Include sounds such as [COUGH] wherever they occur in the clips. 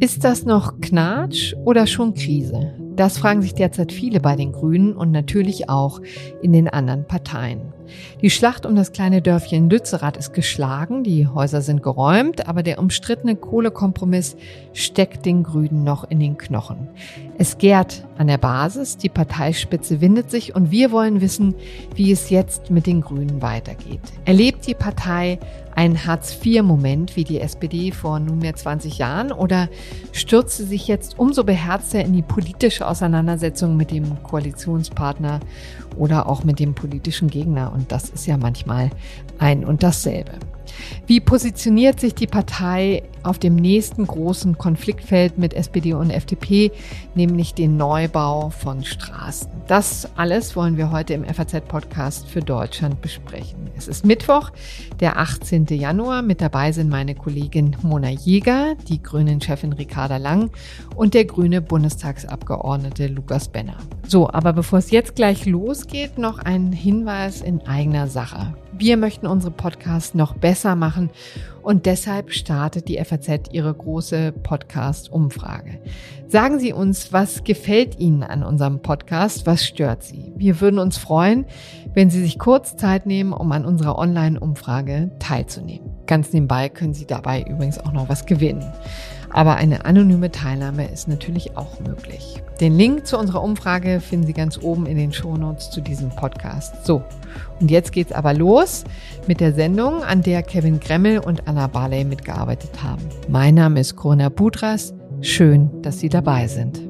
Ist das noch Knatsch oder schon Krise? Das fragen sich derzeit viele bei den Grünen und natürlich auch in den anderen Parteien. Die Schlacht um das kleine Dörfchen Lützerath ist geschlagen, die Häuser sind geräumt, aber der umstrittene Kohlekompromiss steckt den Grünen noch in den Knochen. Es gärt an der Basis, die Parteispitze windet sich und wir wollen wissen, wie es jetzt mit den Grünen weitergeht. Erlebt die Partei einen Hartz-IV-Moment wie die SPD vor nunmehr 20 Jahren oder stürzt sie sich jetzt umso beherzter in die politische Auseinandersetzung mit dem Koalitionspartner oder auch mit dem politischen Gegner? Und das ist ja manchmal ein und dasselbe. Wie positioniert sich die Partei auf dem nächsten großen Konfliktfeld mit SPD und FDP, nämlich den Neubau von Straßen? Das alles wollen wir heute im FAZ-Podcast für Deutschland besprechen. Es ist Mittwoch, der 18. Januar. Mit dabei sind meine Kollegin Mona Jäger, die Grünen-Chefin Ricarda Lang und der grüne Bundestagsabgeordnete Lukas Benner. So, aber bevor es jetzt gleich losgeht, noch ein Hinweis in eigener Sache. Wir möchten unsere Podcasts noch besser machen und deshalb startet die FAZ ihre große Podcast-Umfrage. Sagen Sie uns, was gefällt Ihnen an unserem Podcast, was stört Sie? Wir würden uns freuen, wenn Sie sich kurz Zeit nehmen, um an unserer Online-Umfrage teilzunehmen. Ganz nebenbei können Sie dabei übrigens auch noch was gewinnen. Aber eine anonyme Teilnahme ist natürlich auch möglich. Den Link zu unserer Umfrage finden Sie ganz oben in den Shownotes zu diesem Podcast. So, und jetzt geht's aber los mit der Sendung, an der Kevin Gremmel und Anna Barley mitgearbeitet haben. Mein Name ist Corona Budras. Schön, dass Sie dabei sind.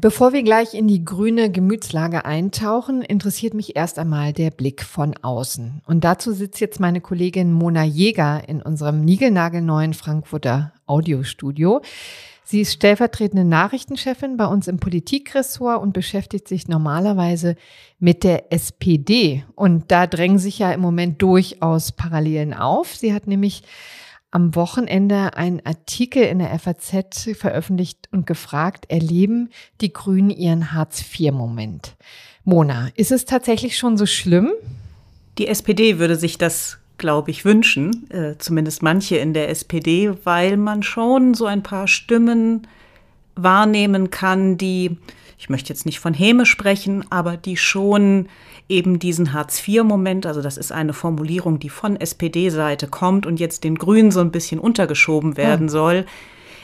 Bevor wir gleich in die grüne Gemütslage eintauchen, interessiert mich erst einmal der Blick von außen. Und dazu sitzt jetzt meine Kollegin Mona Jäger in unserem niegelnagelneuen Frankfurter Audiostudio. Sie ist stellvertretende Nachrichtenchefin bei uns im Politikressort und beschäftigt sich normalerweise mit der SPD. Und da drängen sich ja im Moment durchaus Parallelen auf. Sie hat nämlich am Wochenende einen Artikel in der FAZ veröffentlicht und gefragt, erleben die Grünen ihren Hartz-IV-Moment? Mona, ist es tatsächlich schon so schlimm? Die SPD würde sich das, glaube ich, wünschen, äh, zumindest manche in der SPD, weil man schon so ein paar Stimmen wahrnehmen kann, die, ich möchte jetzt nicht von Häme sprechen, aber die schon eben diesen Hartz-IV-Moment, also das ist eine Formulierung, die von SPD-Seite kommt und jetzt den Grünen so ein bisschen untergeschoben werden hm. soll.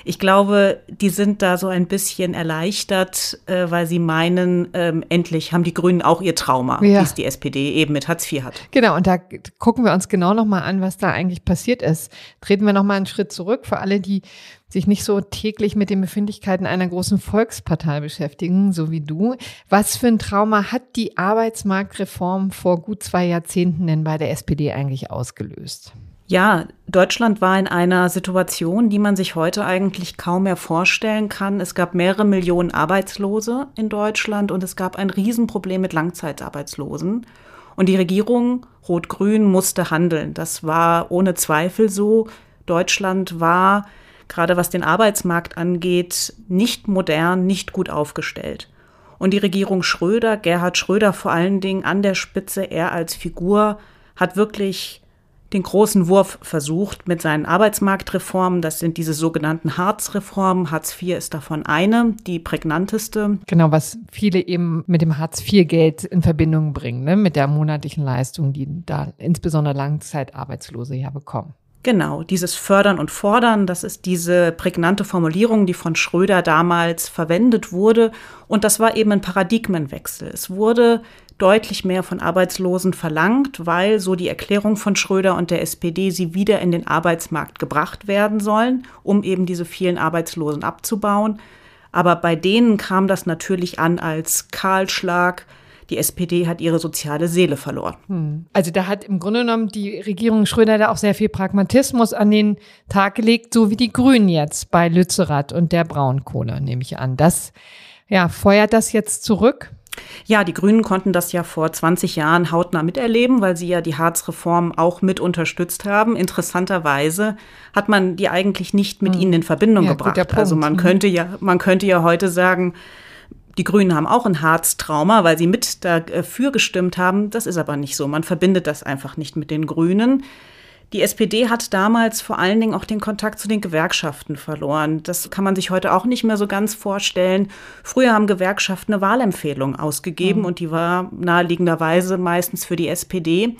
Ich glaube, die sind da so ein bisschen erleichtert, äh, weil sie meinen, ähm, endlich haben die Grünen auch ihr Trauma, ja. wie es die SPD eben mit Hartz IV hat. Genau, und da gucken wir uns genau nochmal an, was da eigentlich passiert ist. Treten wir nochmal einen Schritt zurück für alle, die sich nicht so täglich mit den Befindlichkeiten einer großen Volkspartei beschäftigen, so wie du. Was für ein Trauma hat die Arbeitsmarktreform vor gut zwei Jahrzehnten denn bei der SPD eigentlich ausgelöst? Ja, Deutschland war in einer Situation, die man sich heute eigentlich kaum mehr vorstellen kann. Es gab mehrere Millionen Arbeitslose in Deutschland und es gab ein Riesenproblem mit Langzeitarbeitslosen. Und die Regierung Rot-Grün musste handeln. Das war ohne Zweifel so. Deutschland war gerade was den Arbeitsmarkt angeht, nicht modern, nicht gut aufgestellt. Und die Regierung Schröder, Gerhard Schröder vor allen Dingen an der Spitze, er als Figur, hat wirklich den großen Wurf versucht mit seinen Arbeitsmarktreformen. Das sind diese sogenannten Hartz-Reformen. Hartz IV ist davon eine, die prägnanteste. Genau, was viele eben mit dem Hartz-IV-Geld in Verbindung bringen, ne? mit der monatlichen Leistung, die da insbesondere Langzeitarbeitslose ja bekommen. Genau, dieses Fördern und Fordern, das ist diese prägnante Formulierung, die von Schröder damals verwendet wurde. Und das war eben ein Paradigmenwechsel. Es wurde deutlich mehr von Arbeitslosen verlangt, weil so die Erklärung von Schröder und der SPD sie wieder in den Arbeitsmarkt gebracht werden sollen, um eben diese vielen Arbeitslosen abzubauen. Aber bei denen kam das natürlich an als Kahlschlag. Die SPD hat ihre soziale Seele verloren. Hm. Also da hat im Grunde genommen die Regierung Schröder da auch sehr viel Pragmatismus an den Tag gelegt, so wie die Grünen jetzt bei Lützerath und der Braunkohle, nehme ich an. Das ja, feuert das jetzt zurück? Ja, die Grünen konnten das ja vor 20 Jahren hautnah miterleben, weil sie ja die Harz-Reform auch mit unterstützt haben. Interessanterweise hat man die eigentlich nicht mit mhm. ihnen in Verbindung ja, gebracht. Also man hm. könnte ja, man könnte ja heute sagen, die Grünen haben auch ein Harz-Trauma, weil sie mit dafür gestimmt haben. Das ist aber nicht so. Man verbindet das einfach nicht mit den Grünen. Die SPD hat damals vor allen Dingen auch den Kontakt zu den Gewerkschaften verloren. Das kann man sich heute auch nicht mehr so ganz vorstellen. Früher haben Gewerkschaften eine Wahlempfehlung ausgegeben mhm. und die war naheliegenderweise meistens für die SPD.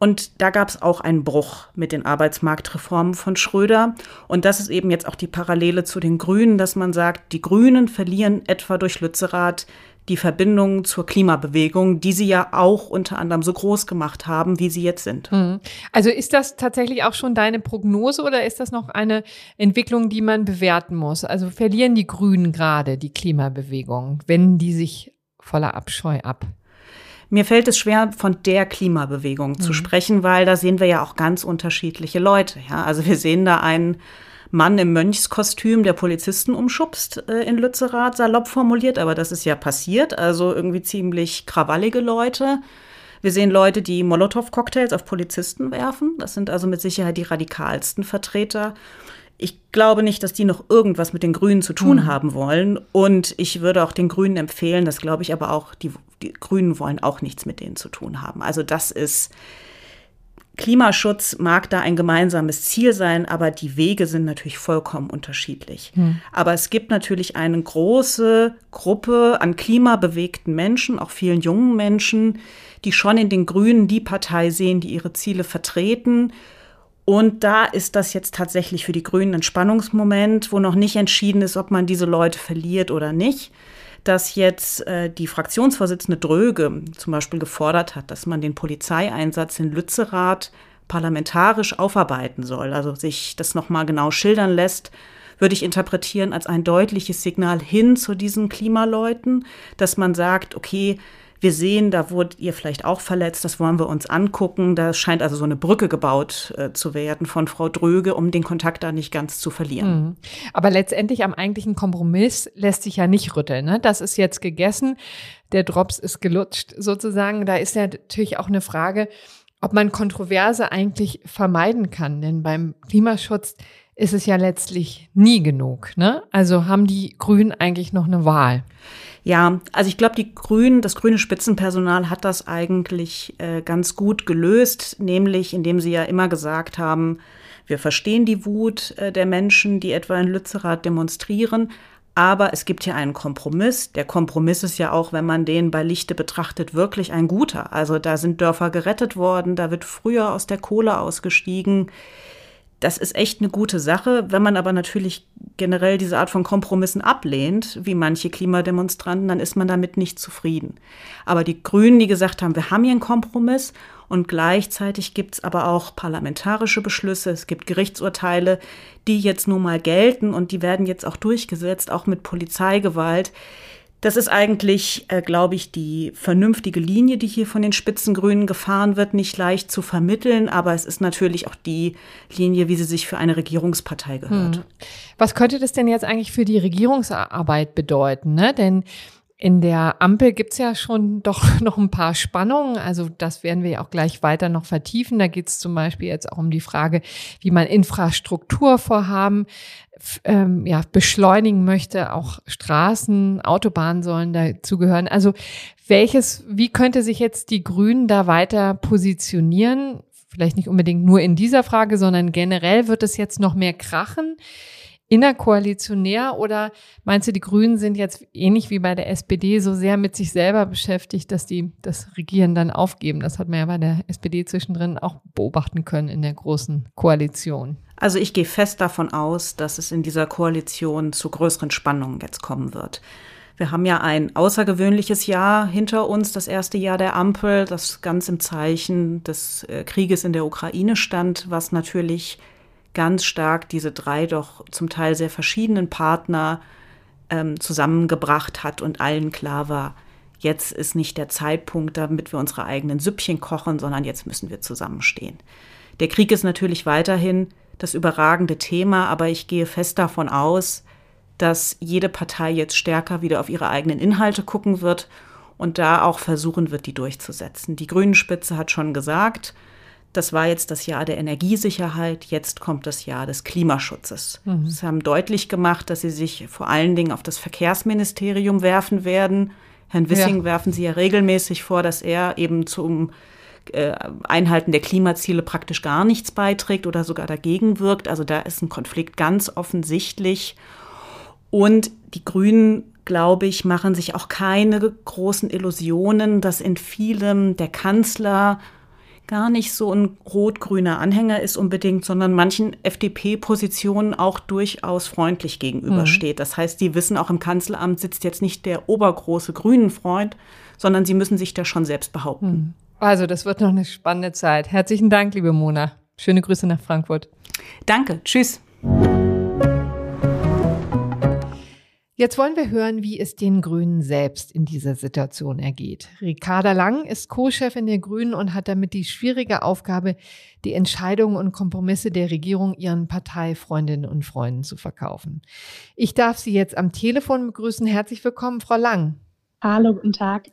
Und da gab es auch einen Bruch mit den Arbeitsmarktreformen von Schröder. Und das ist eben jetzt auch die Parallele zu den Grünen, dass man sagt, die Grünen verlieren etwa durch Lützerath die Verbindung zur Klimabewegung, die sie ja auch unter anderem so groß gemacht haben, wie sie jetzt sind. Mhm. Also ist das tatsächlich auch schon deine Prognose oder ist das noch eine Entwicklung, die man bewerten muss? Also verlieren die Grünen gerade die Klimabewegung, wenden die sich voller Abscheu ab? Mir fällt es schwer, von der Klimabewegung mhm. zu sprechen, weil da sehen wir ja auch ganz unterschiedliche Leute. Ja, also wir sehen da einen Mann im Mönchskostüm, der Polizisten umschubst äh, in Lützerath, salopp formuliert, aber das ist ja passiert, also irgendwie ziemlich krawallige Leute. Wir sehen Leute, die Molotow-Cocktails auf Polizisten werfen. Das sind also mit Sicherheit die radikalsten Vertreter. Ich glaube nicht, dass die noch irgendwas mit den Grünen zu tun mhm. haben wollen. Und ich würde auch den Grünen empfehlen, das glaube ich aber auch, die, die Grünen wollen auch nichts mit denen zu tun haben. Also das ist, Klimaschutz mag da ein gemeinsames Ziel sein, aber die Wege sind natürlich vollkommen unterschiedlich. Hm. Aber es gibt natürlich eine große Gruppe an klimabewegten Menschen, auch vielen jungen Menschen, die schon in den Grünen die Partei sehen, die ihre Ziele vertreten. Und da ist das jetzt tatsächlich für die Grünen ein Spannungsmoment, wo noch nicht entschieden ist, ob man diese Leute verliert oder nicht dass jetzt äh, die Fraktionsvorsitzende Dröge zum Beispiel gefordert hat, dass man den Polizeieinsatz in Lützerath parlamentarisch aufarbeiten soll, also sich das nochmal genau schildern lässt, würde ich interpretieren als ein deutliches Signal hin zu diesen Klimaleuten, dass man sagt, okay, wir sehen, da wurde ihr vielleicht auch verletzt, das wollen wir uns angucken. Da scheint also so eine Brücke gebaut äh, zu werden von Frau Dröge, um den Kontakt da nicht ganz zu verlieren. Mhm. Aber letztendlich am eigentlichen Kompromiss lässt sich ja nicht rütteln. Ne? Das ist jetzt gegessen, der Drops ist gelutscht sozusagen. Da ist ja natürlich auch eine Frage, ob man Kontroverse eigentlich vermeiden kann. Denn beim Klimaschutz ist es ja letztlich nie genug. Ne? Also haben die Grünen eigentlich noch eine Wahl? Ja, also ich glaube, die Grünen, das grüne Spitzenpersonal hat das eigentlich äh, ganz gut gelöst, nämlich indem sie ja immer gesagt haben, wir verstehen die Wut äh, der Menschen, die etwa in Lützerath demonstrieren, aber es gibt hier einen Kompromiss. Der Kompromiss ist ja auch, wenn man den bei Lichte betrachtet, wirklich ein guter. Also da sind Dörfer gerettet worden, da wird früher aus der Kohle ausgestiegen. Das ist echt eine gute Sache. Wenn man aber natürlich generell diese Art von Kompromissen ablehnt, wie manche Klimademonstranten, dann ist man damit nicht zufrieden. Aber die Grünen, die gesagt haben, wir haben hier einen Kompromiss und gleichzeitig gibt es aber auch parlamentarische Beschlüsse, es gibt Gerichtsurteile, die jetzt nun mal gelten und die werden jetzt auch durchgesetzt, auch mit Polizeigewalt. Das ist eigentlich, äh, glaube ich, die vernünftige Linie, die hier von den Spitzengrünen gefahren wird, nicht leicht zu vermitteln, aber es ist natürlich auch die Linie, wie sie sich für eine Regierungspartei gehört. Hm. Was könnte das denn jetzt eigentlich für die Regierungsarbeit bedeuten? Ne? Denn in der Ampel gibt's ja schon doch [LAUGHS] noch ein paar Spannungen. Also das werden wir ja auch gleich weiter noch vertiefen. Da geht's zum Beispiel jetzt auch um die Frage, wie man Infrastrukturvorhaben ähm, ja, beschleunigen möchte. Auch Straßen, Autobahnen sollen dazugehören. Also welches, wie könnte sich jetzt die Grünen da weiter positionieren? Vielleicht nicht unbedingt nur in dieser Frage, sondern generell wird es jetzt noch mehr krachen innerkoalitionär oder meinst du, die Grünen sind jetzt ähnlich wie bei der SPD so sehr mit sich selber beschäftigt, dass die das Regieren dann aufgeben? Das hat man ja bei der SPD zwischendrin auch beobachten können in der großen Koalition. Also ich gehe fest davon aus, dass es in dieser Koalition zu größeren Spannungen jetzt kommen wird. Wir haben ja ein außergewöhnliches Jahr hinter uns, das erste Jahr der Ampel, das ganz im Zeichen des äh, Krieges in der Ukraine stand, was natürlich ganz stark diese drei doch zum Teil sehr verschiedenen Partner ähm, zusammengebracht hat und allen klar war, jetzt ist nicht der Zeitpunkt, damit wir unsere eigenen Süppchen kochen, sondern jetzt müssen wir zusammenstehen. Der Krieg ist natürlich weiterhin das überragende Thema, aber ich gehe fest davon aus, dass jede Partei jetzt stärker wieder auf ihre eigenen Inhalte gucken wird und da auch versuchen wird, die durchzusetzen. Die Grünen-Spitze hat schon gesagt, das war jetzt das Jahr der Energiesicherheit, jetzt kommt das Jahr des Klimaschutzes. Mhm. Sie haben deutlich gemacht, dass sie sich vor allen Dingen auf das Verkehrsministerium werfen werden. Herrn Wissing ja. werfen sie ja regelmäßig vor, dass er eben zum äh, Einhalten der Klimaziele praktisch gar nichts beiträgt oder sogar dagegen wirkt. Also da ist ein Konflikt ganz offensichtlich. Und die Grünen, glaube ich, machen sich auch keine großen Illusionen, dass in vielem der Kanzler gar nicht so ein rot-grüner Anhänger ist unbedingt, sondern manchen FDP-Positionen auch durchaus freundlich gegenübersteht. Mhm. Das heißt, die wissen, auch im Kanzleramt sitzt jetzt nicht der obergroße grünen Freund, sondern sie müssen sich da schon selbst behaupten. Mhm. Also, das wird noch eine spannende Zeit. Herzlichen Dank, liebe Mona. Schöne Grüße nach Frankfurt. Danke. Tschüss. Jetzt wollen wir hören, wie es den Grünen selbst in dieser Situation ergeht. Ricarda Lang ist Co-Chefin der Grünen und hat damit die schwierige Aufgabe, die Entscheidungen und Kompromisse der Regierung ihren Parteifreundinnen und Freunden zu verkaufen. Ich darf Sie jetzt am Telefon begrüßen. Herzlich willkommen, Frau Lang. Hallo, guten Tag.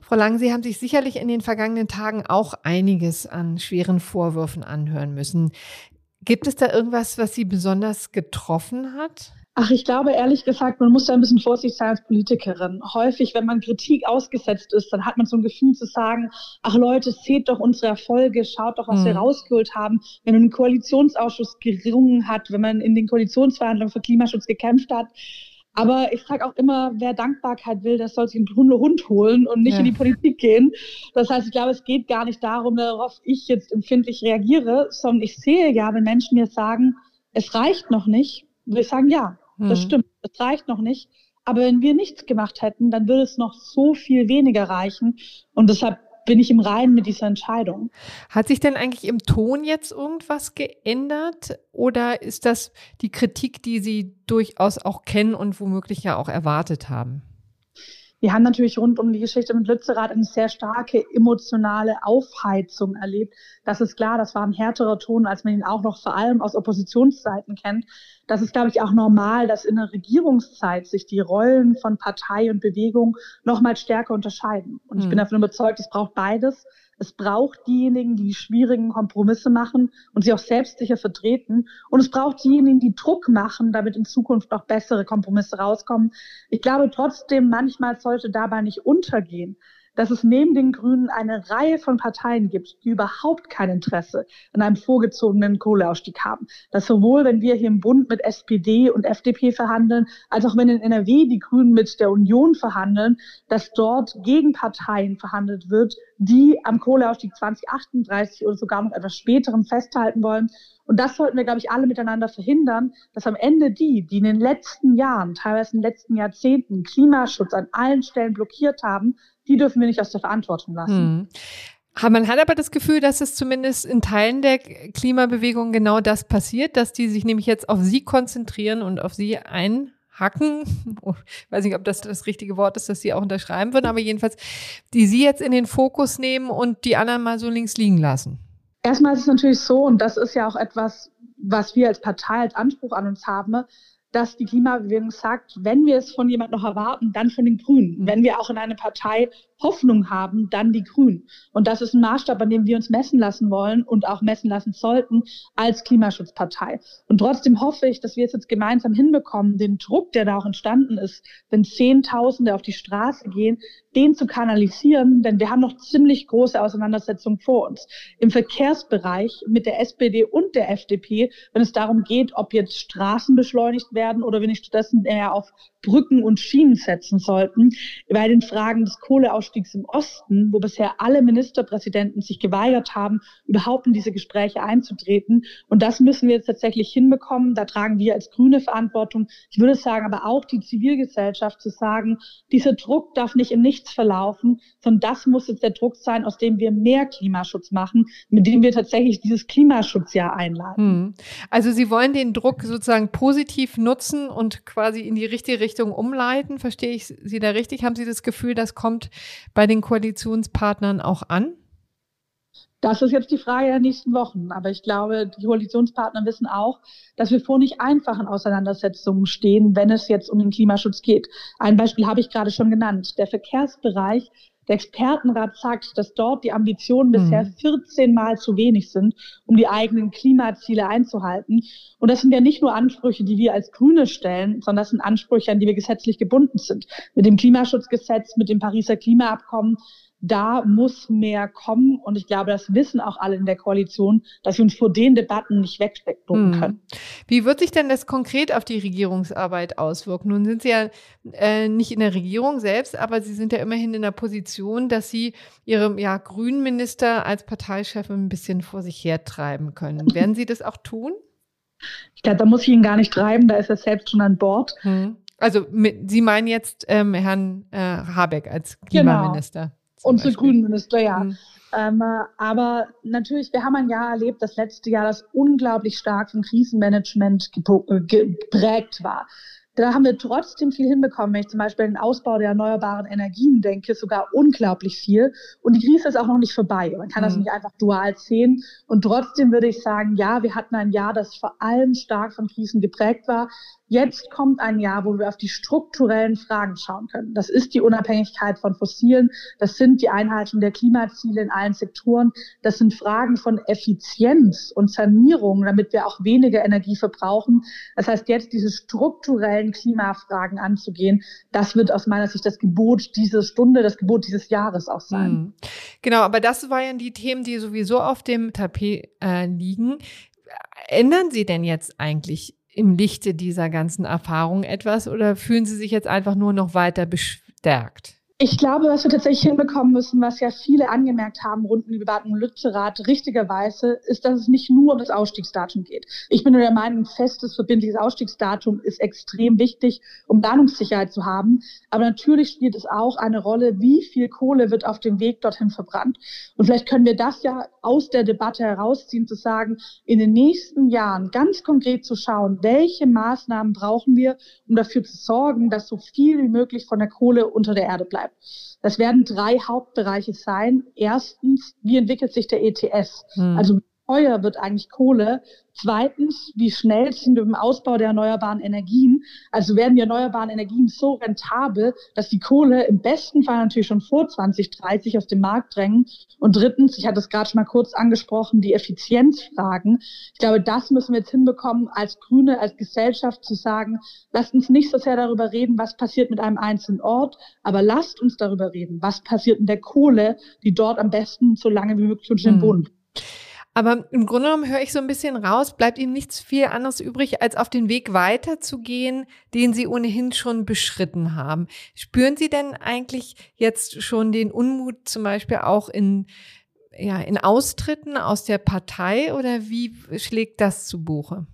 Frau Lang, Sie haben sich sicherlich in den vergangenen Tagen auch einiges an schweren Vorwürfen anhören müssen. Gibt es da irgendwas, was Sie besonders getroffen hat? Ach, ich glaube ehrlich gesagt, man muss da ein bisschen vorsichtig sein als Politikerin. Häufig, wenn man Kritik ausgesetzt ist, dann hat man so ein Gefühl zu sagen, ach Leute, seht doch unsere Erfolge, schaut doch, was mhm. wir rausgeholt haben. Wenn man im Koalitionsausschuss gerungen hat, wenn man in den Koalitionsverhandlungen für Klimaschutz gekämpft hat. Aber ich sage auch immer, wer Dankbarkeit will, der soll sich einen Hundehund holen und nicht ja. in die Politik gehen. Das heißt, ich glaube, es geht gar nicht darum, darauf ich jetzt empfindlich reagiere, sondern ich sehe ja, wenn Menschen mir sagen, es reicht noch nicht, will ich sagen, ja, das mhm. stimmt, es reicht noch nicht. Aber wenn wir nichts gemacht hätten, dann würde es noch so viel weniger reichen. Und deshalb bin ich im Reinen mit dieser Entscheidung. Hat sich denn eigentlich im Ton jetzt irgendwas geändert? Oder ist das die Kritik, die Sie durchaus auch kennen und womöglich ja auch erwartet haben? Wir haben natürlich rund um die Geschichte mit Lützerath eine sehr starke emotionale Aufheizung erlebt. Das ist klar, das war ein härterer Ton, als man ihn auch noch vor allem aus Oppositionszeiten kennt. Das ist, glaube ich, auch normal, dass in der Regierungszeit sich die Rollen von Partei und Bewegung noch mal stärker unterscheiden. Und ich bin hm. davon überzeugt, es braucht beides. Es braucht diejenigen, die die schwierigen Kompromisse machen und sie auch selbstsicher vertreten. Und es braucht diejenigen, die Druck machen, damit in Zukunft noch bessere Kompromisse rauskommen. Ich glaube trotzdem, manchmal sollte dabei nicht untergehen, dass es neben den Grünen eine Reihe von Parteien gibt, die überhaupt kein Interesse an einem vorgezogenen Kohleausstieg haben. Dass sowohl, wenn wir hier im Bund mit SPD und FDP verhandeln, als auch wenn in NRW die Grünen mit der Union verhandeln, dass dort gegen Parteien verhandelt wird, die am Kohleausstieg 2038 oder sogar noch etwas späteren festhalten wollen. Und das sollten wir, glaube ich, alle miteinander verhindern, dass am Ende die, die in den letzten Jahren, teilweise in den letzten Jahrzehnten Klimaschutz an allen Stellen blockiert haben, die dürfen wir nicht aus der Verantwortung lassen. Hm. Man hat aber das Gefühl, dass es zumindest in Teilen der Klimabewegung genau das passiert, dass die sich nämlich jetzt auf sie konzentrieren und auf sie einhacken. Ich [LAUGHS] weiß nicht, ob das das richtige Wort ist, dass sie auch unterschreiben würden, aber jedenfalls, die sie jetzt in den Fokus nehmen und die anderen mal so links liegen lassen. Erstmal ist es natürlich so, und das ist ja auch etwas, was wir als Partei als Anspruch an uns haben, dass die Klimabewegung sagt, wenn wir es von jemand noch erwarten, dann von den Grünen. Mhm. Wenn wir auch in eine Partei Hoffnung haben, dann die Grünen. Und das ist ein Maßstab, an dem wir uns messen lassen wollen und auch messen lassen sollten als Klimaschutzpartei. Und trotzdem hoffe ich, dass wir es jetzt gemeinsam hinbekommen, den Druck, der da auch entstanden ist, wenn Zehntausende auf die Straße gehen, den zu kanalisieren, denn wir haben noch ziemlich große Auseinandersetzungen vor uns. Im Verkehrsbereich mit der SPD und der FDP, wenn es darum geht, ob jetzt Straßen beschleunigt werden oder wenn nicht stattdessen eher auf Brücken und Schienen setzen sollten. Bei den Fragen des Kohleausstiegs im Osten, wo bisher alle Ministerpräsidenten sich geweigert haben, überhaupt in diese Gespräche einzutreten. Und das müssen wir jetzt tatsächlich hinbekommen. Da tragen wir als Grüne Verantwortung. Ich würde sagen, aber auch die Zivilgesellschaft zu sagen, dieser Druck darf nicht im Nichts verlaufen, sondern das muss jetzt der Druck sein, aus dem wir mehr Klimaschutz machen, mit dem wir tatsächlich dieses Klimaschutzjahr einladen. Hm. Also Sie wollen den Druck sozusagen positiv nutzen und quasi in die richtige Richtung umleiten. Verstehe ich Sie da richtig? Haben Sie das Gefühl, das kommt bei den Koalitionspartnern auch an? Das ist jetzt die Frage der nächsten Wochen. Aber ich glaube, die Koalitionspartner wissen auch, dass wir vor nicht einfachen Auseinandersetzungen stehen, wenn es jetzt um den Klimaschutz geht. Ein Beispiel habe ich gerade schon genannt. Der Verkehrsbereich der Expertenrat sagt, dass dort die Ambitionen bisher 14 mhm. Mal zu wenig sind, um die eigenen Klimaziele einzuhalten. Und das sind ja nicht nur Ansprüche, die wir als Grüne stellen, sondern das sind Ansprüche, an die wir gesetzlich gebunden sind. Mit dem Klimaschutzgesetz, mit dem Pariser Klimaabkommen, da muss mehr kommen. Und ich glaube, das wissen auch alle in der Koalition, dass wir uns vor den Debatten nicht wegducken hm. können. Wie wird sich denn das konkret auf die Regierungsarbeit auswirken? Nun sind Sie ja äh, nicht in der Regierung selbst, aber Sie sind ja immerhin in der Position, dass Sie Ihre ja, grünen Minister als Parteichefin ein bisschen vor sich hertreiben können. [LAUGHS] Werden Sie das auch tun? Ich glaube, da muss ich ihn gar nicht treiben, da ist er selbst schon an Bord. Hm. Also mit, Sie meinen jetzt ähm, Herrn äh, Habeck als genau. Klimaminister? Genau. Unsere Grünenminister, ja. Mhm. Ähm, aber natürlich, wir haben ein Jahr erlebt, das letzte Jahr, das unglaublich stark vom Krisenmanagement äh, geprägt war. Da haben wir trotzdem viel hinbekommen. Wenn ich zum Beispiel den Ausbau der erneuerbaren Energien denke, sogar unglaublich viel. Und die Krise ist auch noch nicht vorbei. Man kann mhm. das nicht einfach dual sehen. Und trotzdem würde ich sagen, ja, wir hatten ein Jahr, das vor allem stark von Krisen geprägt war. Jetzt kommt ein Jahr, wo wir auf die strukturellen Fragen schauen können. Das ist die Unabhängigkeit von Fossilen. Das sind die Einhaltung der Klimaziele in allen Sektoren. Das sind Fragen von Effizienz und Sanierung, damit wir auch weniger Energie verbrauchen. Das heißt, jetzt diese strukturellen Klimafragen anzugehen, das wird aus meiner Sicht das Gebot dieser Stunde, das Gebot dieses Jahres auch sein. Mhm. Genau, aber das waren die Themen, die sowieso auf dem Tapet äh, liegen. Ändern Sie denn jetzt eigentlich im Lichte dieser ganzen Erfahrung etwas oder fühlen Sie sich jetzt einfach nur noch weiter bestärkt? Ich glaube, was wir tatsächlich hinbekommen müssen, was ja viele angemerkt haben rund um die Debatten Lützerath richtigerweise, ist, dass es nicht nur um das Ausstiegsdatum geht. Ich bin nur der Meinung, ein festes, verbindliches Ausstiegsdatum ist extrem wichtig, um Planungssicherheit zu haben. Aber natürlich spielt es auch eine Rolle, wie viel Kohle wird auf dem Weg dorthin verbrannt. Und vielleicht können wir das ja aus der Debatte herausziehen, zu sagen, in den nächsten Jahren ganz konkret zu schauen, welche Maßnahmen brauchen wir, um dafür zu sorgen, dass so viel wie möglich von der Kohle unter der Erde bleibt. Das werden drei Hauptbereiche sein. Erstens, wie entwickelt sich der ETS? Hm. Also teuer wird eigentlich Kohle Zweitens, wie schnell sind wir im Ausbau der erneuerbaren Energien? Also werden die erneuerbaren Energien so rentabel, dass die Kohle im besten Fall natürlich schon vor 2030 aus dem Markt drängen. Und drittens, ich hatte es gerade schon mal kurz angesprochen, die Effizienzfragen. Ich glaube, das müssen wir jetzt hinbekommen, als Grüne, als Gesellschaft zu sagen, lasst uns nicht so sehr darüber reden, was passiert mit einem einzelnen Ort, aber lasst uns darüber reden, was passiert mit der Kohle, die dort am besten so lange wie möglich zwischen den hm. Aber im Grunde genommen höre ich so ein bisschen raus, bleibt Ihnen nichts viel anderes übrig, als auf den Weg weiterzugehen, den Sie ohnehin schon beschritten haben. Spüren Sie denn eigentlich jetzt schon den Unmut zum Beispiel auch in, ja, in Austritten aus der Partei oder wie schlägt das zu Buche?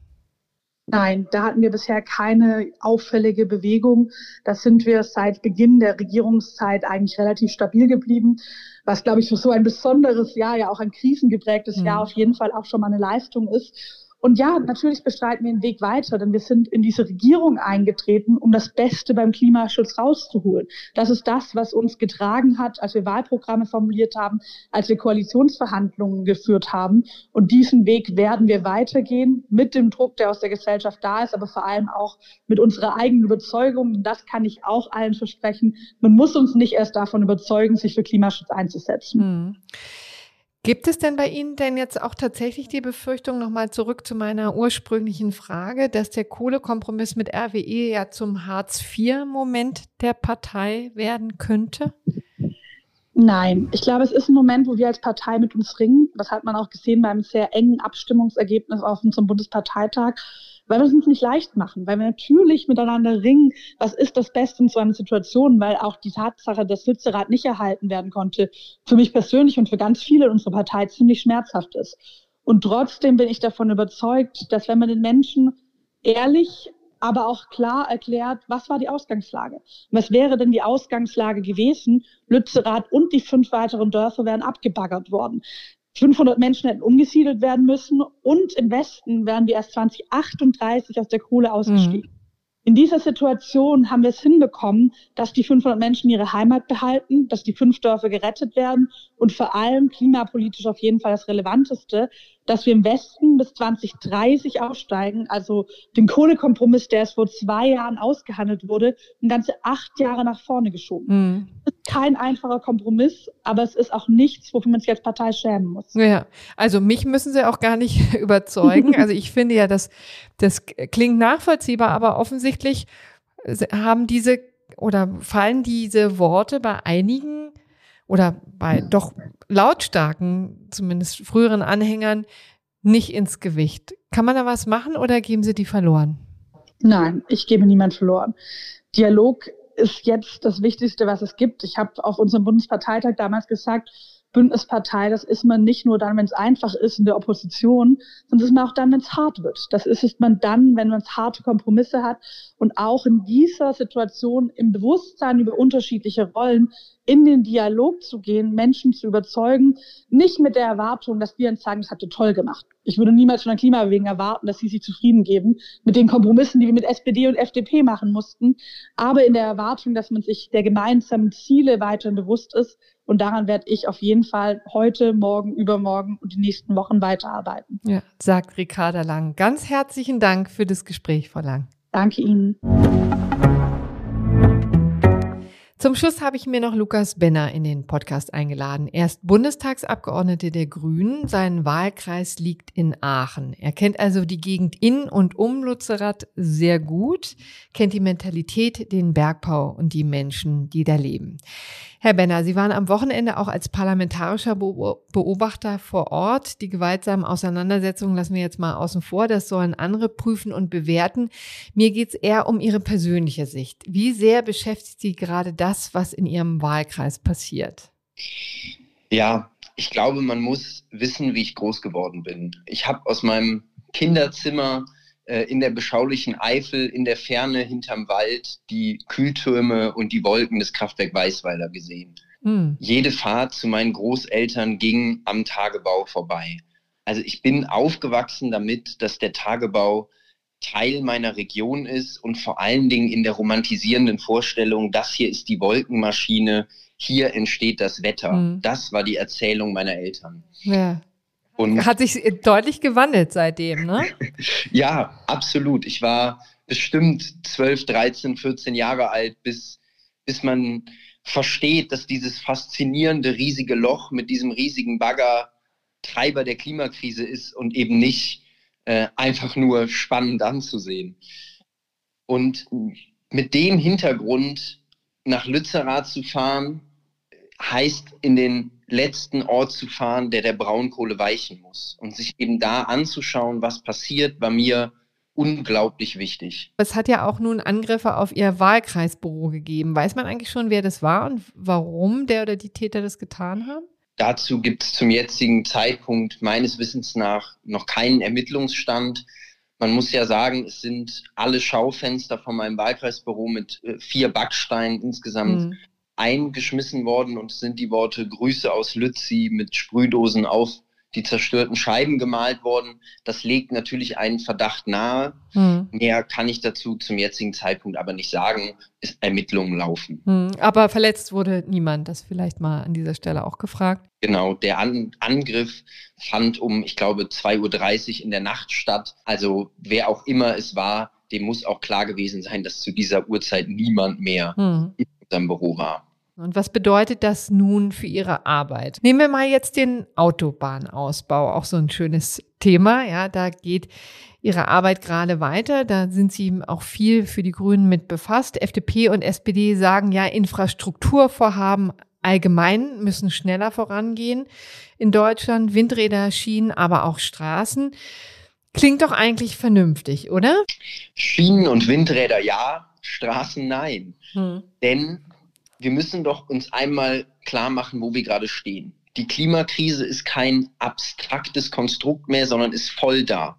Nein, da hatten wir bisher keine auffällige Bewegung. Das sind wir seit Beginn der Regierungszeit eigentlich relativ stabil geblieben, was, glaube ich, für so ein besonderes Jahr, ja auch ein krisengeprägtes mhm. Jahr auf jeden Fall auch schon mal eine Leistung ist. Und ja, natürlich bestreiten wir den Weg weiter, denn wir sind in diese Regierung eingetreten, um das Beste beim Klimaschutz rauszuholen. Das ist das, was uns getragen hat, als wir Wahlprogramme formuliert haben, als wir Koalitionsverhandlungen geführt haben. Und diesen Weg werden wir weitergehen mit dem Druck, der aus der Gesellschaft da ist, aber vor allem auch mit unserer eigenen Überzeugung. Das kann ich auch allen versprechen. Man muss uns nicht erst davon überzeugen, sich für Klimaschutz einzusetzen. Hm. Gibt es denn bei Ihnen denn jetzt auch tatsächlich die Befürchtung, nochmal zurück zu meiner ursprünglichen Frage, dass der Kohlekompromiss mit RWE ja zum Hartz-IV-Moment der Partei werden könnte? Nein, ich glaube, es ist ein Moment, wo wir als Partei mit uns ringen. Das hat man auch gesehen beim sehr engen Abstimmungsergebnis auf unserem Bundesparteitag weil wir es uns nicht leicht machen, weil wir natürlich miteinander ringen, was ist das Beste in so einer Situation, weil auch die Tatsache, dass Lützerath nicht erhalten werden konnte, für mich persönlich und für ganz viele in unserer Partei ziemlich schmerzhaft ist. Und trotzdem bin ich davon überzeugt, dass wenn man den Menschen ehrlich aber auch klar erklärt, was war die Ausgangslage. Was wäre denn die Ausgangslage gewesen? Lützerath und die fünf weiteren Dörfer wären abgebaggert worden. 500 Menschen hätten umgesiedelt werden müssen und im Westen wären wir erst 2038 aus der Kohle ausgestiegen. Mhm. In dieser Situation haben wir es hinbekommen, dass die 500 Menschen ihre Heimat behalten, dass die fünf Dörfer gerettet werden und vor allem klimapolitisch auf jeden Fall das Relevanteste, dass wir im Westen bis 2030 aussteigen, also den Kohlekompromiss, der es vor zwei Jahren ausgehandelt wurde, ein ganze acht Jahre nach vorne geschoben. Mhm. Das ist kein einfacher Kompromiss, aber es ist auch nichts, wofür man sich als Partei schämen muss. Ja, also mich müssen Sie auch gar nicht [LAUGHS] überzeugen. Also ich finde ja, das, das klingt nachvollziehbar, aber offensichtlich haben diese oder fallen diese Worte bei einigen oder bei doch lautstarken, zumindest früheren Anhängern nicht ins Gewicht. Kann man da was machen oder geben Sie die verloren? Nein, ich gebe niemand verloren. Dialog ist jetzt das Wichtigste, was es gibt. Ich habe auf unserem Bundesparteitag damals gesagt, Bündnispartei, das ist man nicht nur dann, wenn es einfach ist in der Opposition, sondern ist man auch dann, wenn es hart wird. Das ist, ist man dann, wenn man harte Kompromisse hat und auch in dieser Situation im Bewusstsein über unterschiedliche Rollen in den Dialog zu gehen, Menschen zu überzeugen, nicht mit der Erwartung, dass wir uns sagen, das habt ihr toll gemacht. Ich würde niemals von der Klimabewegung erwarten, dass sie sich zufrieden geben mit den Kompromissen, die wir mit SPD und FDP machen mussten, aber in der Erwartung, dass man sich der gemeinsamen Ziele weiterhin bewusst ist. Und daran werde ich auf jeden Fall heute, morgen, übermorgen und die nächsten Wochen weiterarbeiten. Ja, sagt Ricarda Lang. Ganz herzlichen Dank für das Gespräch, Frau Lang. Danke Ihnen. Zum Schluss habe ich mir noch Lukas Benner in den Podcast eingeladen. Er ist Bundestagsabgeordnete der Grünen. Sein Wahlkreis liegt in Aachen. Er kennt also die Gegend in und um Lützerath sehr gut, kennt die Mentalität, den Bergbau und die Menschen, die da leben. Herr Benner, Sie waren am Wochenende auch als parlamentarischer Beobachter vor Ort. Die gewaltsamen Auseinandersetzungen lassen wir jetzt mal außen vor. Das sollen andere prüfen und bewerten. Mir geht es eher um Ihre persönliche Sicht. Wie sehr beschäftigt Sie gerade das, was in Ihrem Wahlkreis passiert? Ja, ich glaube, man muss wissen, wie ich groß geworden bin. Ich habe aus meinem Kinderzimmer in der beschaulichen Eifel in der Ferne hinterm Wald die Kühltürme und die Wolken des Kraftwerk Weißweiler gesehen. Mhm. Jede Fahrt zu meinen Großeltern ging am Tagebau vorbei. Also ich bin aufgewachsen damit, dass der Tagebau Teil meiner Region ist und vor allen Dingen in der romantisierenden Vorstellung, das hier ist die Wolkenmaschine, hier entsteht das Wetter. Mhm. Das war die Erzählung meiner Eltern. Ja. Und Hat sich deutlich gewandelt seitdem, ne? [LAUGHS] ja, absolut. Ich war bestimmt 12, 13, 14 Jahre alt, bis, bis man versteht, dass dieses faszinierende riesige Loch mit diesem riesigen Bagger Treiber der Klimakrise ist und eben nicht äh, einfach nur spannend anzusehen. Und mit dem Hintergrund nach Lützerath zu fahren, heißt in den letzten Ort zu fahren, der der Braunkohle weichen muss. Und sich eben da anzuschauen, was passiert, war mir unglaublich wichtig. Es hat ja auch nun Angriffe auf Ihr Wahlkreisbüro gegeben. Weiß man eigentlich schon, wer das war und warum der oder die Täter das getan haben? Dazu gibt es zum jetzigen Zeitpunkt meines Wissens nach noch keinen Ermittlungsstand. Man muss ja sagen, es sind alle Schaufenster von meinem Wahlkreisbüro mit äh, vier Backsteinen insgesamt mhm eingeschmissen worden und sind die Worte Grüße aus Lützi mit Sprühdosen auf die zerstörten Scheiben gemalt worden. Das legt natürlich einen Verdacht nahe. Hm. Mehr kann ich dazu zum jetzigen Zeitpunkt aber nicht sagen. Ist Ermittlungen laufen. Hm. Aber verletzt wurde niemand. Das vielleicht mal an dieser Stelle auch gefragt. Genau. Der an Angriff fand um, ich glaube, 2.30 Uhr in der Nacht statt. Also wer auch immer es war, dem muss auch klar gewesen sein, dass zu dieser Uhrzeit niemand mehr hm. in unserem Büro war. Und was bedeutet das nun für Ihre Arbeit? Nehmen wir mal jetzt den Autobahnausbau, auch so ein schönes Thema. Ja, da geht Ihre Arbeit gerade weiter. Da sind Sie auch viel für die Grünen mit befasst. FDP und SPD sagen ja, Infrastrukturvorhaben allgemein müssen schneller vorangehen in Deutschland. Windräder, Schienen, aber auch Straßen. Klingt doch eigentlich vernünftig, oder? Schienen und Windräder ja, Straßen nein. Hm. Denn wir müssen doch uns einmal klar machen, wo wir gerade stehen. Die Klimakrise ist kein abstraktes Konstrukt mehr, sondern ist voll da.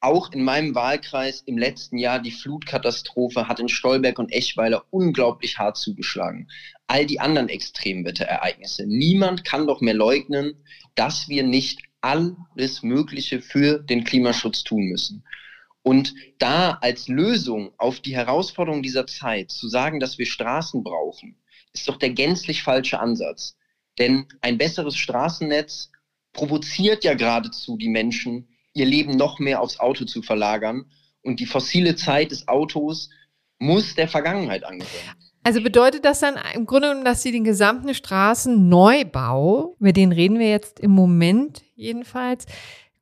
Auch in meinem Wahlkreis im letzten Jahr die Flutkatastrophe hat in Stolberg und Eschweiler unglaublich hart zugeschlagen. All die anderen Extremwetterereignisse. Niemand kann doch mehr leugnen, dass wir nicht alles Mögliche für den Klimaschutz tun müssen. Und da als Lösung auf die Herausforderung dieser Zeit zu sagen, dass wir Straßen brauchen, ist doch der gänzlich falsche Ansatz. Denn ein besseres Straßennetz provoziert ja geradezu die Menschen, ihr Leben noch mehr aufs Auto zu verlagern. Und die fossile Zeit des Autos muss der Vergangenheit angehören. Also bedeutet das dann im Grunde genommen, dass Sie den gesamten Straßenneubau, über den reden wir jetzt im Moment jedenfalls,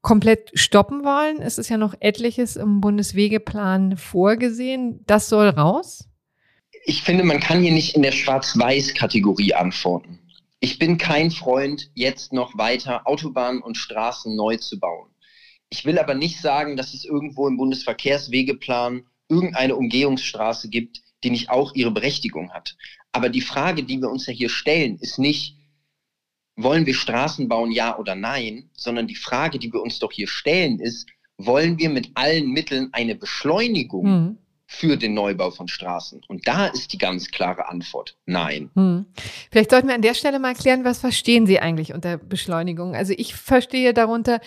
komplett stoppen wollen? Es ist ja noch etliches im Bundeswegeplan vorgesehen. Das soll raus? Ich finde, man kann hier nicht in der Schwarz-Weiß-Kategorie antworten. Ich bin kein Freund, jetzt noch weiter Autobahnen und Straßen neu zu bauen. Ich will aber nicht sagen, dass es irgendwo im Bundesverkehrswegeplan irgendeine Umgehungsstraße gibt, die nicht auch ihre Berechtigung hat. Aber die Frage, die wir uns ja hier stellen, ist nicht, wollen wir Straßen bauen, ja oder nein, sondern die Frage, die wir uns doch hier stellen, ist, wollen wir mit allen Mitteln eine Beschleunigung mhm. Für den Neubau von Straßen? Und da ist die ganz klare Antwort, nein. Mhm. Vielleicht sollten wir an der Stelle mal erklären, was verstehen Sie eigentlich unter Beschleunigung? Also ich verstehe darunter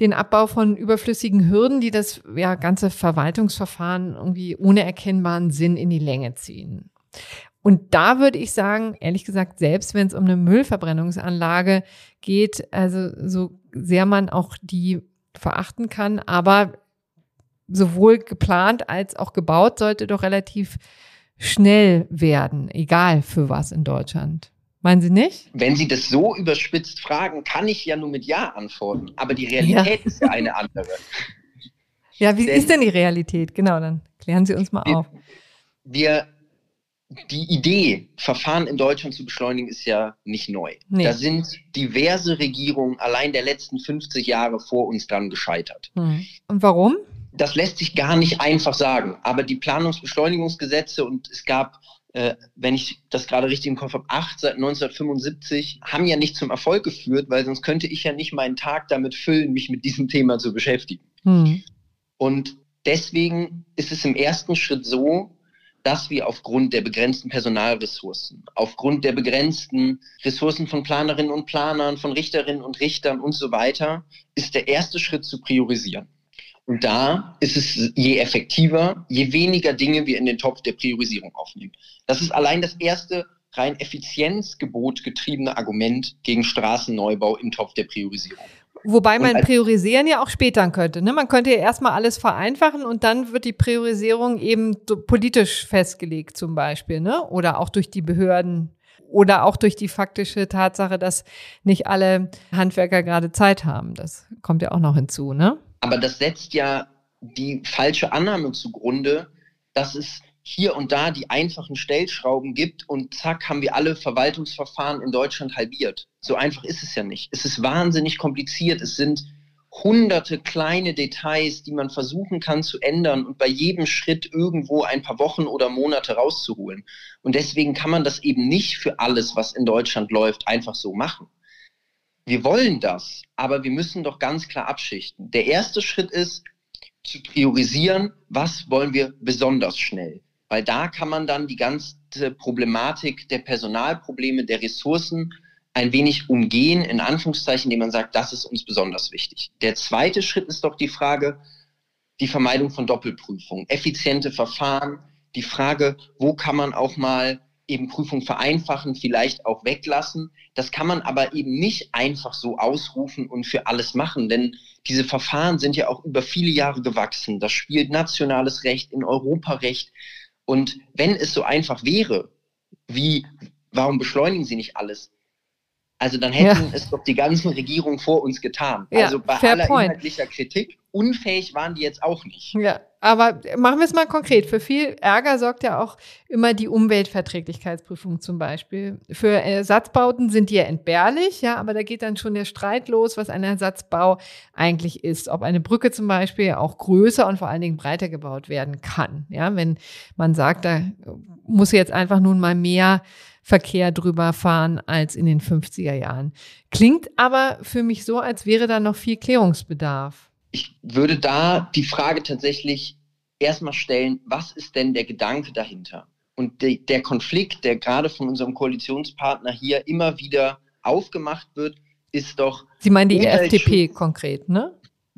den Abbau von überflüssigen Hürden, die das ja, ganze Verwaltungsverfahren irgendwie ohne erkennbaren Sinn in die Länge ziehen. Und da würde ich sagen, ehrlich gesagt, selbst wenn es um eine Müllverbrennungsanlage geht, also so sehr man auch die verachten kann, aber sowohl geplant als auch gebaut sollte doch relativ schnell werden, egal für was in Deutschland. Meinen Sie nicht? Wenn Sie das so überspitzt fragen, kann ich ja nur mit Ja antworten. Aber die Realität ja. ist ja eine andere. [LAUGHS] Ja, wie denn ist denn die Realität? Genau, dann klären Sie uns mal wir, auf. Wir die Idee, Verfahren in Deutschland zu beschleunigen, ist ja nicht neu. Nee. Da sind diverse Regierungen allein der letzten 50 Jahre vor uns dran gescheitert. Hm. Und warum? Das lässt sich gar nicht einfach sagen. Aber die Planungsbeschleunigungsgesetze und es gab, äh, wenn ich das gerade richtig im Kopf habe, acht seit 1975, haben ja nicht zum Erfolg geführt, weil sonst könnte ich ja nicht meinen Tag damit füllen, mich mit diesem Thema zu beschäftigen. Hm. Und deswegen ist es im ersten Schritt so, dass wir aufgrund der begrenzten Personalressourcen, aufgrund der begrenzten Ressourcen von Planerinnen und Planern, von Richterinnen und Richtern und so weiter, ist der erste Schritt zu priorisieren. Und da ist es je effektiver, je weniger Dinge wir in den Topf der Priorisierung aufnehmen. Das ist allein das erste rein Effizienzgebot getriebene Argument gegen Straßenneubau im Topf der Priorisierung. Wobei man priorisieren ja auch später könnte. Ne? Man könnte ja erstmal alles vereinfachen und dann wird die Priorisierung eben politisch festgelegt zum Beispiel, ne? Oder auch durch die Behörden oder auch durch die faktische Tatsache, dass nicht alle Handwerker gerade Zeit haben. Das kommt ja auch noch hinzu, ne? Aber das setzt ja die falsche Annahme zugrunde, dass es hier und da die einfachen Stellschrauben gibt und zack, haben wir alle Verwaltungsverfahren in Deutschland halbiert. So einfach ist es ja nicht. Es ist wahnsinnig kompliziert. Es sind hunderte kleine Details, die man versuchen kann zu ändern und bei jedem Schritt irgendwo ein paar Wochen oder Monate rauszuholen. Und deswegen kann man das eben nicht für alles, was in Deutschland läuft, einfach so machen. Wir wollen das, aber wir müssen doch ganz klar abschichten. Der erste Schritt ist zu priorisieren, was wollen wir besonders schnell weil da kann man dann die ganze Problematik der Personalprobleme, der Ressourcen ein wenig umgehen, in Anführungszeichen, indem man sagt, das ist uns besonders wichtig. Der zweite Schritt ist doch die Frage, die Vermeidung von Doppelprüfungen, effiziente Verfahren, die Frage, wo kann man auch mal eben Prüfungen vereinfachen, vielleicht auch weglassen. Das kann man aber eben nicht einfach so ausrufen und für alles machen, denn diese Verfahren sind ja auch über viele Jahre gewachsen. Das spielt nationales Recht in Europarecht und wenn es so einfach wäre, wie, warum beschleunigen sie nicht alles? Also dann hätten ja. es doch die ganzen Regierungen vor uns getan. Ja, also bei aller point. inhaltlicher Kritik, unfähig waren die jetzt auch nicht. Ja, aber machen wir es mal konkret. Für viel Ärger sorgt ja auch immer die Umweltverträglichkeitsprüfung zum Beispiel. Für Ersatzbauten sind die ja entbehrlich, ja, aber da geht dann schon der Streit los, was ein Ersatzbau eigentlich ist. Ob eine Brücke zum Beispiel auch größer und vor allen Dingen breiter gebaut werden kann. Ja, wenn man sagt, da muss jetzt einfach nun mal mehr Verkehr drüber fahren als in den 50er Jahren. Klingt aber für mich so, als wäre da noch viel Klärungsbedarf. Ich würde da die Frage tatsächlich erstmal stellen, was ist denn der Gedanke dahinter? Und de, der Konflikt, der gerade von unserem Koalitionspartner hier immer wieder aufgemacht wird, ist doch. Sie meinen die FDP konkret, ne?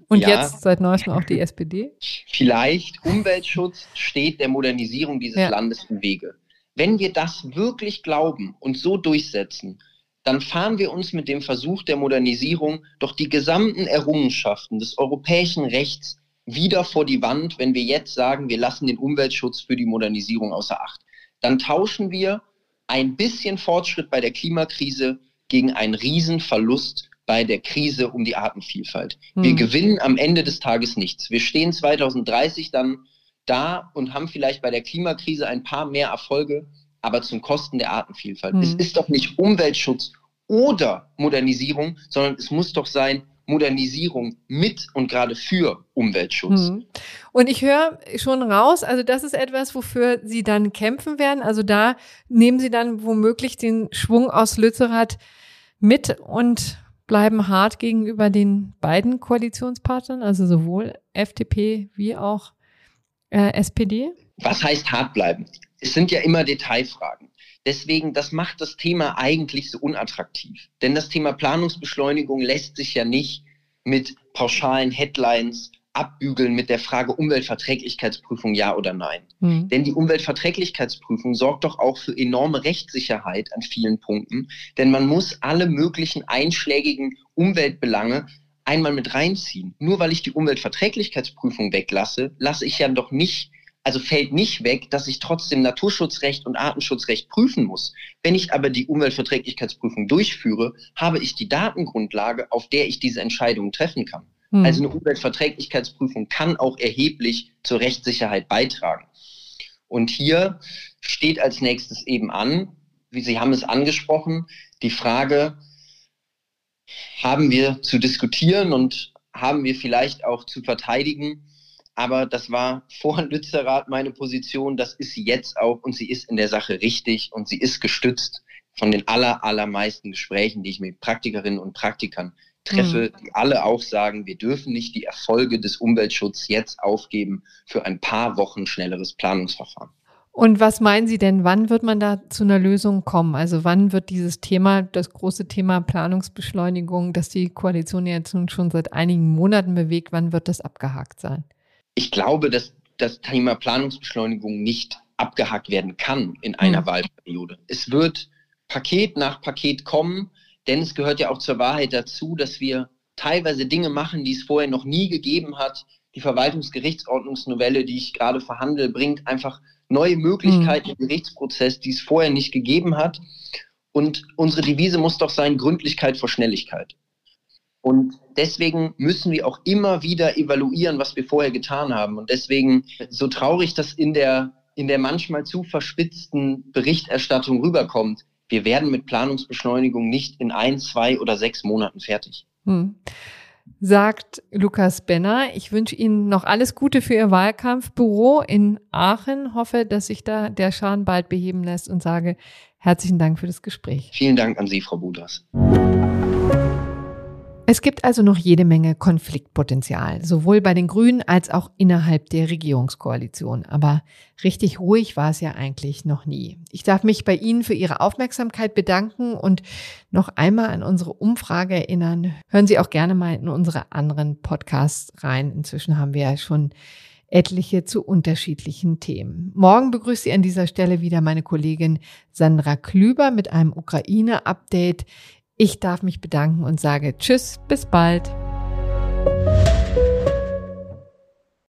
Und ja, jetzt seit neuestem auch die SPD? Vielleicht Umweltschutz steht der Modernisierung dieses ja. Landes im Wege. Wenn wir das wirklich glauben und so durchsetzen, dann fahren wir uns mit dem Versuch der Modernisierung doch die gesamten Errungenschaften des europäischen Rechts wieder vor die Wand, wenn wir jetzt sagen, wir lassen den Umweltschutz für die Modernisierung außer Acht. Dann tauschen wir ein bisschen Fortschritt bei der Klimakrise gegen einen Riesenverlust bei der Krise um die Artenvielfalt. Hm. Wir gewinnen am Ende des Tages nichts. Wir stehen 2030 dann da und haben vielleicht bei der Klimakrise ein paar mehr Erfolge, aber zum Kosten der Artenvielfalt. Hm. Es ist doch nicht Umweltschutz oder Modernisierung, sondern es muss doch sein Modernisierung mit und gerade für Umweltschutz. Hm. Und ich höre schon raus, also das ist etwas, wofür Sie dann kämpfen werden. Also da nehmen Sie dann womöglich den Schwung aus Lützerath mit und bleiben hart gegenüber den beiden Koalitionspartnern, also sowohl FDP wie auch äh, SPD? Was heißt hart bleiben? Es sind ja immer Detailfragen. Deswegen, das macht das Thema eigentlich so unattraktiv. Denn das Thema Planungsbeschleunigung lässt sich ja nicht mit pauschalen Headlines abbügeln mit der Frage Umweltverträglichkeitsprüfung ja oder nein. Mhm. Denn die Umweltverträglichkeitsprüfung sorgt doch auch für enorme Rechtssicherheit an vielen Punkten, denn man muss alle möglichen einschlägigen Umweltbelange einmal mit reinziehen. Nur weil ich die Umweltverträglichkeitsprüfung weglasse, lasse ich ja doch nicht, also fällt nicht weg, dass ich trotzdem Naturschutzrecht und Artenschutzrecht prüfen muss. Wenn ich aber die Umweltverträglichkeitsprüfung durchführe, habe ich die Datengrundlage, auf der ich diese Entscheidungen treffen kann. Mhm. Also eine Umweltverträglichkeitsprüfung kann auch erheblich zur Rechtssicherheit beitragen. Und hier steht als nächstes eben an, wie Sie haben es angesprochen, die Frage, haben wir zu diskutieren und haben wir vielleicht auch zu verteidigen. Aber das war vor [LAUGHS] Lützerath meine Position, das ist sie jetzt auch und sie ist in der Sache richtig und sie ist gestützt von den aller, allermeisten Gesprächen, die ich mit Praktikerinnen und Praktikern treffe, mhm. die alle auch sagen, wir dürfen nicht die Erfolge des Umweltschutzes jetzt aufgeben für ein paar Wochen schnelleres Planungsverfahren. Und was meinen Sie denn, wann wird man da zu einer Lösung kommen? Also wann wird dieses Thema, das große Thema Planungsbeschleunigung, das die Koalition jetzt schon seit einigen Monaten bewegt, wann wird das abgehakt sein? Ich glaube, dass das Thema Planungsbeschleunigung nicht abgehakt werden kann in einer mhm. Wahlperiode. Es wird Paket nach Paket kommen, denn es gehört ja auch zur Wahrheit dazu, dass wir teilweise Dinge machen, die es vorher noch nie gegeben hat. Die Verwaltungsgerichtsordnungsnovelle, die ich gerade verhandle, bringt einfach neue Möglichkeiten mhm. im Gerichtsprozess, die es vorher nicht gegeben hat. Und unsere Devise muss doch sein, Gründlichkeit vor Schnelligkeit. Und deswegen müssen wir auch immer wieder evaluieren, was wir vorher getan haben. Und deswegen, so traurig das in der, in der manchmal zu verspitzten Berichterstattung rüberkommt, wir werden mit Planungsbeschleunigung nicht in ein, zwei oder sechs Monaten fertig. Hm. Sagt Lukas Benner. Ich wünsche Ihnen noch alles Gute für Ihr Wahlkampfbüro in Aachen. Hoffe, dass sich da der Schaden bald beheben lässt und sage herzlichen Dank für das Gespräch. Vielen Dank an Sie, Frau Buders. Es gibt also noch jede Menge Konfliktpotenzial, sowohl bei den Grünen als auch innerhalb der Regierungskoalition. Aber richtig ruhig war es ja eigentlich noch nie. Ich darf mich bei Ihnen für Ihre Aufmerksamkeit bedanken und noch einmal an unsere Umfrage erinnern. Hören Sie auch gerne mal in unsere anderen Podcasts rein. Inzwischen haben wir ja schon etliche zu unterschiedlichen Themen. Morgen begrüßt Sie an dieser Stelle wieder meine Kollegin Sandra Klüber mit einem Ukraine-Update. Ich darf mich bedanken und sage Tschüss, bis bald.